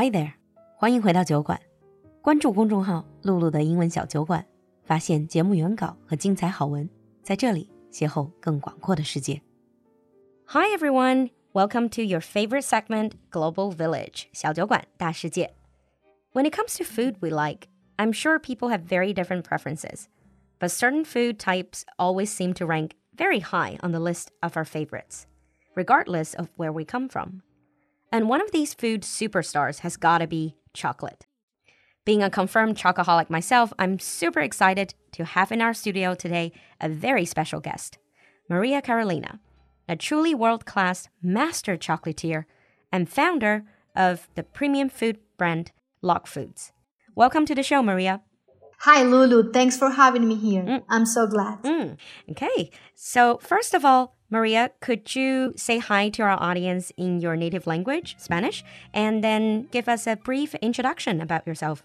Hi there，欢迎回到酒馆，关注公众号“璐璐的英文小酒馆”，发现节目原稿和精彩好文，在这里邂逅更广阔的世界。Hi everyone, welcome to your favorite segment, Global Village 小酒馆大世界。When it comes to food we like, I'm sure people have very different preferences, but certain food types always seem to rank very high on the list of our favorites, regardless of where we come from. And one of these food superstars has got to be chocolate. Being a confirmed chocoholic myself, I'm super excited to have in our studio today a very special guest, Maria Carolina, a truly world class master chocolatier and founder of the premium food brand Log Foods. Welcome to the show, Maria. Hi, Lulu. Thanks for having me here. I'm so glad. Mm, okay. So, first of all, Maria, could you say hi to our audience in your native language, Spanish, and then give us a brief introduction about yourself?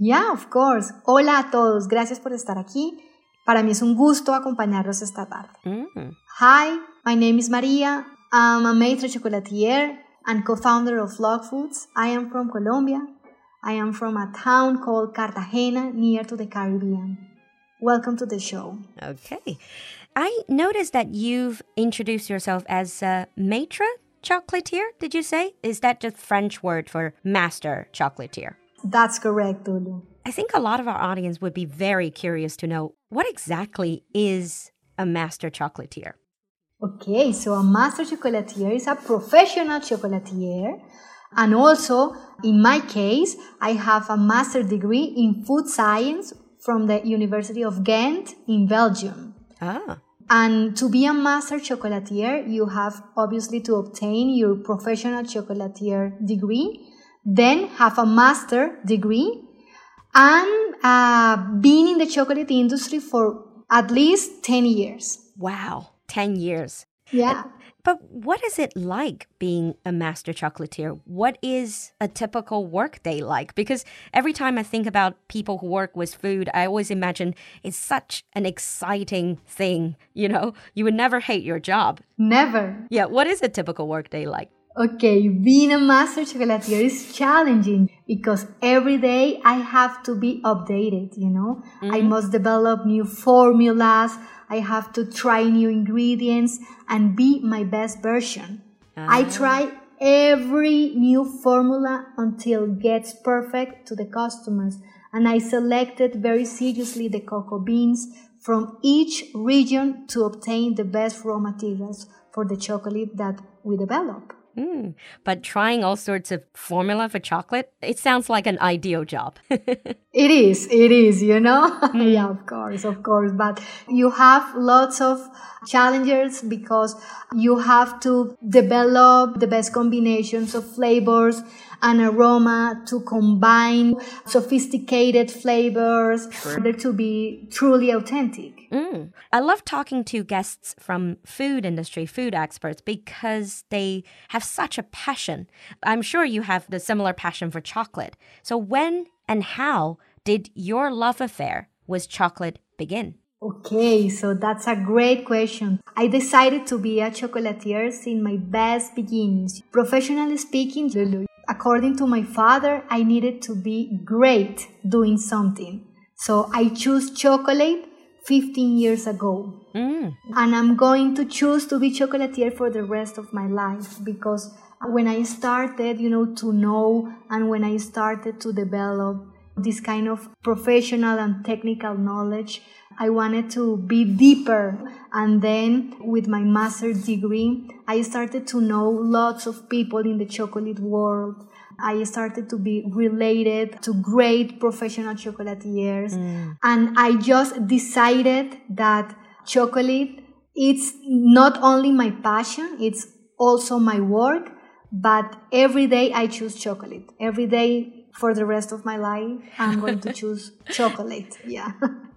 Yeah, of course. Hola a todos. Gracias por estar aquí. Para mí es un gusto acompañarlos esta tarde. Mm. Hi, my name is Maria. I'm a maître chocolatier and co-founder of Log Foods. I am from Colombia. I am from a town called Cartagena near to the Caribbean. Welcome to the show. Okay. I noticed that you've introduced yourself as uh, a maître chocolatier, did you say? Is that just French word for master chocolatier? That's correct, Lulu. I think a lot of our audience would be very curious to know what exactly is a master chocolatier? Okay, so a master chocolatier is a professional chocolatier. And also, in my case, I have a master degree in food science from the University of Ghent in Belgium. Ah. And to be a master chocolatier, you have obviously to obtain your professional chocolatier degree, then have a master degree, and uh, been in the chocolate industry for at least 10 years. Wow, 10 years. Yeah. But what is it like being a master chocolatier? What is a typical work day like? Because every time I think about people who work with food, I always imagine it's such an exciting thing. You know, you would never hate your job. Never. Yeah, what is a typical work day like? Okay, being a master chocolatier is challenging because every day I have to be updated, you know? I mm-hmm. must develop new formulas, I have to try new ingredients and be my best version. I ah. try every new formula until it gets perfect to the customers and I selected very seriously the cocoa beans from each region to obtain the best raw materials for the chocolate that we develop. Mm. But trying all sorts of formula for chocolate, it sounds like an ideal job. It is, it is, you know? yeah, of course, of course. But you have lots of challenges because you have to develop the best combinations of flavors and aroma to combine sophisticated flavors in order to be truly authentic. Mm. I love talking to guests from food industry, food experts, because they have such a passion. I'm sure you have the similar passion for chocolate. So when and how did your love affair with chocolate begin? Okay, so that's a great question. I decided to be a chocolatier since my best beginnings. Professionally speaking, according to my father, I needed to be great doing something. So I chose chocolate 15 years ago. Mm. And I'm going to choose to be chocolatier for the rest of my life because when I started, you know, to know and when I started to develop this kind of professional and technical knowledge, I wanted to be deeper. And then with my master's degree, I started to know lots of people in the chocolate world. I started to be related to great professional chocolatiers. Mm. And I just decided that chocolate, it's not only my passion, it's also my work. But every day I choose chocolate. Every day for the rest of my life, I'm going to choose chocolate. Yeah.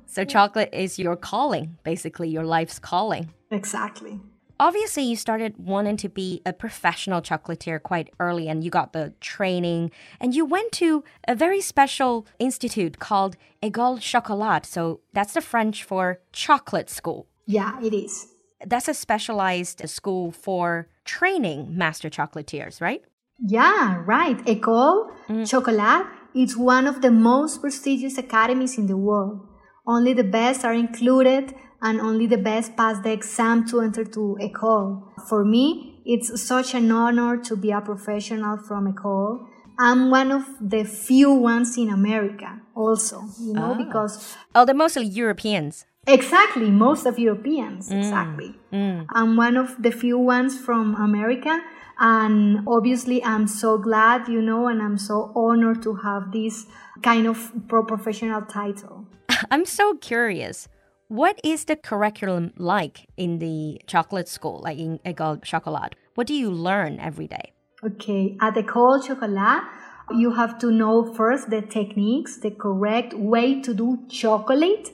So chocolate is your calling, basically your life's calling. Exactly. Obviously, you started wanting to be a professional chocolatier quite early and you got the training and you went to a very special institute called École Chocolat. So that's the French for chocolate school. Yeah, it is. That's a specialized school for training master chocolatiers, right? Yeah, right. École mm. Chocolat is one of the most prestigious academies in the world. Only the best are included and only the best pass the exam to enter to École. For me, it's such an honor to be a professional from École. I'm one of the few ones in America also, you know, oh. because... Oh, they're mostly Europeans. Exactly, most of Europeans, mm. exactly. Mm. I'm one of the few ones from America and obviously i'm so glad you know and i'm so honored to have this kind of pro professional title i'm so curious what is the curriculum like in the chocolate school like in école chocolat what do you learn every day? Okay at école chocolat you have to know first the techniques the correct way to do chocolate.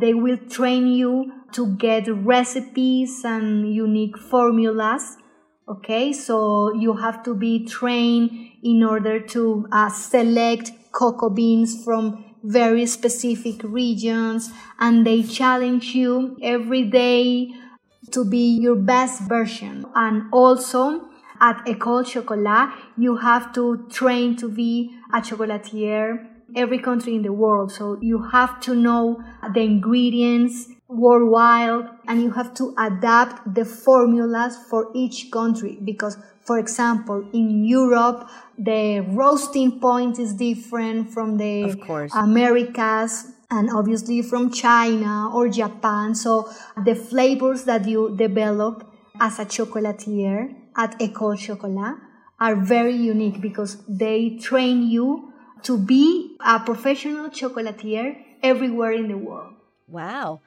They will train you to get recipes and unique formulas Okay, so you have to be trained in order to uh, select cocoa beans from very specific regions, and they challenge you every day to be your best version. And also at École Chocolat, you have to train to be a chocolatier every country in the world. So you have to know the ingredients, worldwide and you have to adapt the formulas for each country because for example in europe the roasting point is different from the americas and obviously from china or japan so the flavors that you develop as a chocolatier at école chocolat are very unique because they train you to be a professional chocolatier everywhere in the world wow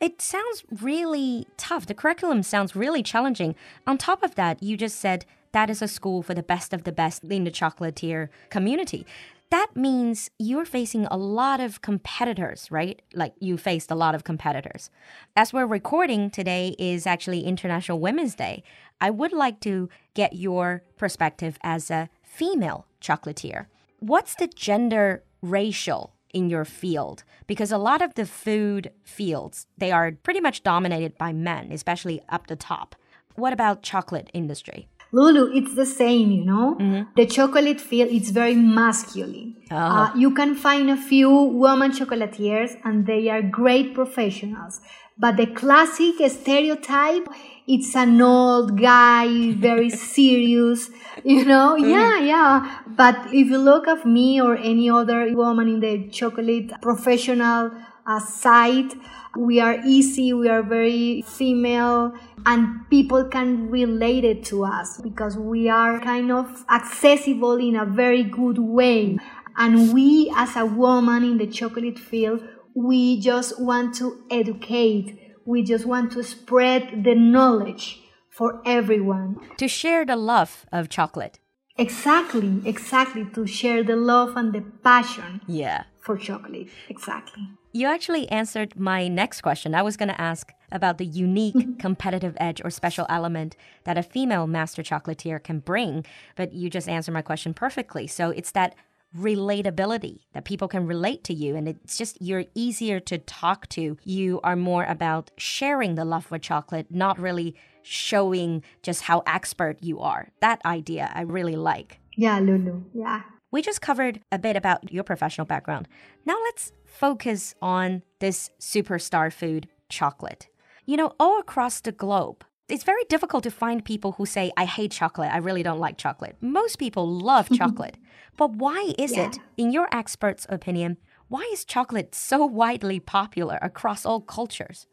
it sounds really tough. The curriculum sounds really challenging. On top of that, you just said that is a school for the best of the best in the chocolatier community. That means you're facing a lot of competitors, right? Like you faced a lot of competitors. As we're recording, today is actually International Women's Day. I would like to get your perspective as a female chocolatier. What's the gender ratio in your field because a lot of the food fields they are pretty much dominated by men especially up the top what about chocolate industry Lulu, it's the same, you know. Mm-hmm. The chocolate feel, it's very masculine. Oh. Uh, you can find a few women chocolatiers, and they are great professionals. But the classic stereotype it's an old guy, very serious, you know? Mm. Yeah, yeah. But if you look at me or any other woman in the chocolate professional uh, side, we are easy, we are very female, and people can relate it to us because we are kind of accessible in a very good way. And we, as a woman in the chocolate field, we just want to educate we just want to spread the knowledge for everyone. To share the love of chocolate. Exactly, exactly. To share the love and the passion. Yeah. For chocolate. Exactly. You actually answered my next question. I was going to ask about the unique mm-hmm. competitive edge or special element that a female master chocolatier can bring, but you just answered my question perfectly. So it's that relatability that people can relate to you and it's just you're easier to talk to you are more about sharing the love for chocolate not really showing just how expert you are that idea i really like yeah lulu yeah we just covered a bit about your professional background now let's focus on this superstar food chocolate you know all across the globe it's very difficult to find people who say, I hate chocolate, I really don't like chocolate. Most people love chocolate. but why is yeah. it, in your expert's opinion, why is chocolate so widely popular across all cultures?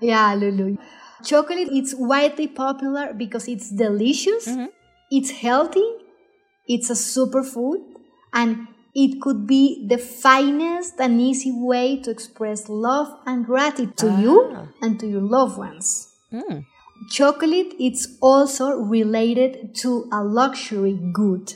Yeah, Lulu. Chocolate is widely popular because it's delicious, mm-hmm. it's healthy, it's a superfood, and it could be the finest and easy way to express love and gratitude to ah. you and to your loved ones. Mm. Chocolate is also related to a luxury good.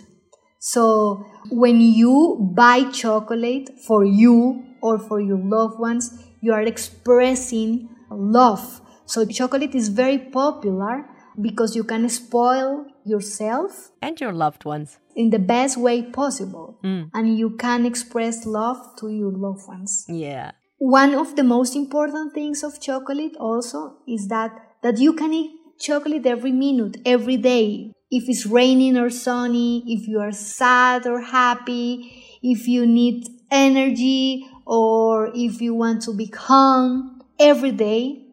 So when you buy chocolate for you or for your loved ones, you are expressing love. So chocolate is very popular because you can spoil yourself and your loved ones in the best way possible. Mm. And you can express love to your loved ones. Yeah. One of the most important things of chocolate also is that that you can eat chocolate every minute, every day. if it's raining or sunny, if you are sad or happy, if you need energy or if you want to be calm every day,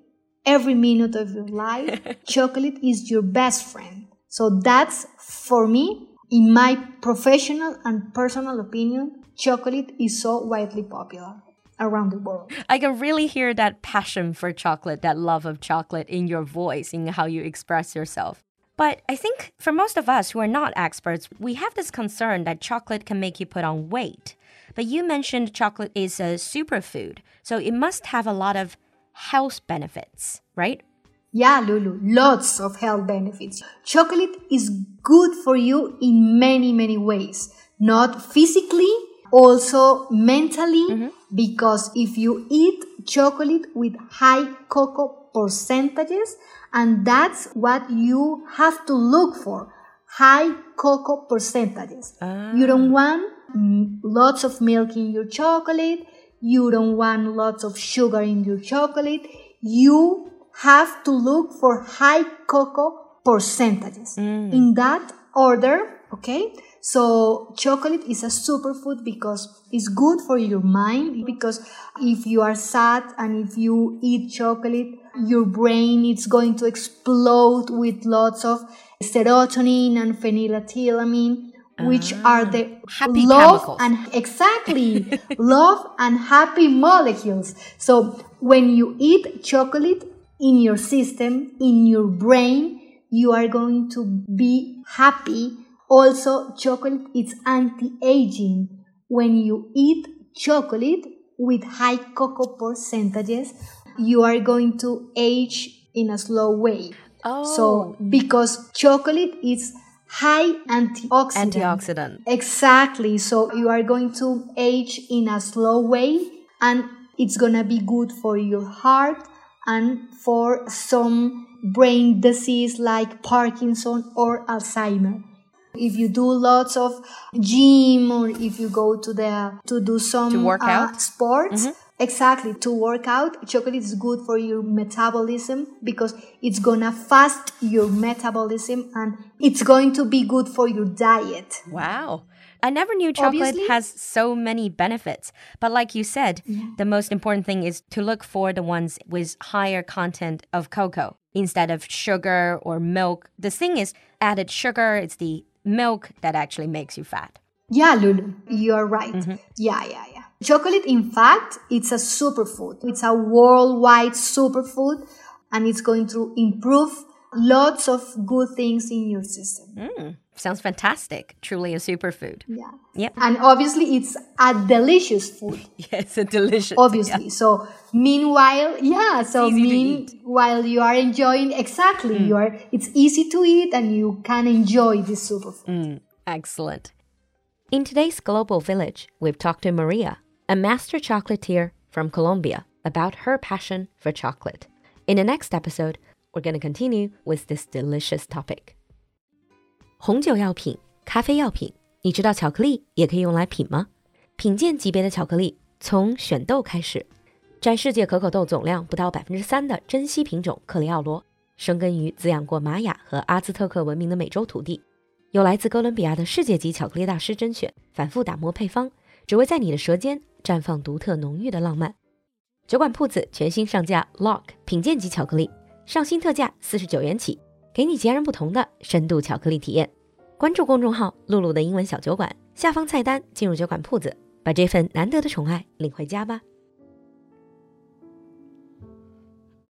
every minute of your life, chocolate is your best friend. So that's for me, in my professional and personal opinion, chocolate is so widely popular around the world. I can really hear that passion for chocolate, that love of chocolate in your voice, in how you express yourself. But I think for most of us who are not experts, we have this concern that chocolate can make you put on weight. But you mentioned chocolate is a superfood, so it must have a lot of health benefits, right? Yeah, Lulu, lots of health benefits. Chocolate is good for you in many, many ways. Not physically, also mentally, mm -hmm. because if you eat chocolate with high cocoa percentages, and that's what you have to look for high cocoa percentages. Ah. You don't want lots of milk in your chocolate. You don't want lots of sugar in your chocolate. You have to look for high cocoa percentages. Mm. In that order, okay? So chocolate is a superfood because it's good for your mind because if you are sad and if you eat chocolate, your brain is going to explode with lots of serotonin and phenylethylamine which ah, are the happy love chemicals. and exactly love and happy molecules so when you eat chocolate in your system in your brain you are going to be happy also chocolate is anti-aging when you eat chocolate with high cocoa percentages you are going to age in a slow way. Oh. So because chocolate is high antioxidant. Antioxidant. Exactly. So you are going to age in a slow way and it's going to be good for your heart and for some brain disease like Parkinson or Alzheimer. If you do lots of gym or if you go to the to do some to work uh, sports, mm-hmm Exactly. To work out, chocolate is good for your metabolism because it's gonna fast your metabolism and it's going to be good for your diet. Wow. I never knew chocolate Obviously. has so many benefits. But like you said, yeah. the most important thing is to look for the ones with higher content of cocoa instead of sugar or milk. The thing is, added sugar, it's the milk that actually makes you fat. Yeah, Lulu, you're right. Mm -hmm. Yeah, yeah, yeah. Chocolate, in fact, it's a superfood. It's a worldwide superfood and it's going to improve lots of good things in your system. Mm, sounds fantastic. Truly a superfood. Yeah. Yep. And obviously, it's a delicious food. yes, a delicious. Obviously. Yeah. So, meanwhile, yeah. So, meanwhile, you are enjoying exactly. Mm. You are. It's easy to eat, and you can enjoy this superfood. Mm, excellent. In today's global village, we've talked to Maria a master chocolatier from Colombia, about her passion for chocolate. In the next episode, we're going to continue with this delicious topic. 红酒药品、咖啡药品，你知道巧克力也可以用来品吗？品鉴级别的巧克力从选豆开始，占世界可可豆总量不到百分之三的珍稀品种克里奥罗，生根于滋养过玛雅和阿兹特克文明的美洲土地，由来自哥伦比亚的世界级巧克力大师甄选，反复打磨配方，只为在你的舌尖绽放独特浓郁的浪漫。酒馆铺子全新上架 Lock 品鉴级巧克力，上新特价四十九元起，给你截然不同的深度巧克力体验。关注公众号“露露的英文小酒馆”，下方菜单进入酒馆铺子，把这份难得的宠爱领回家吧。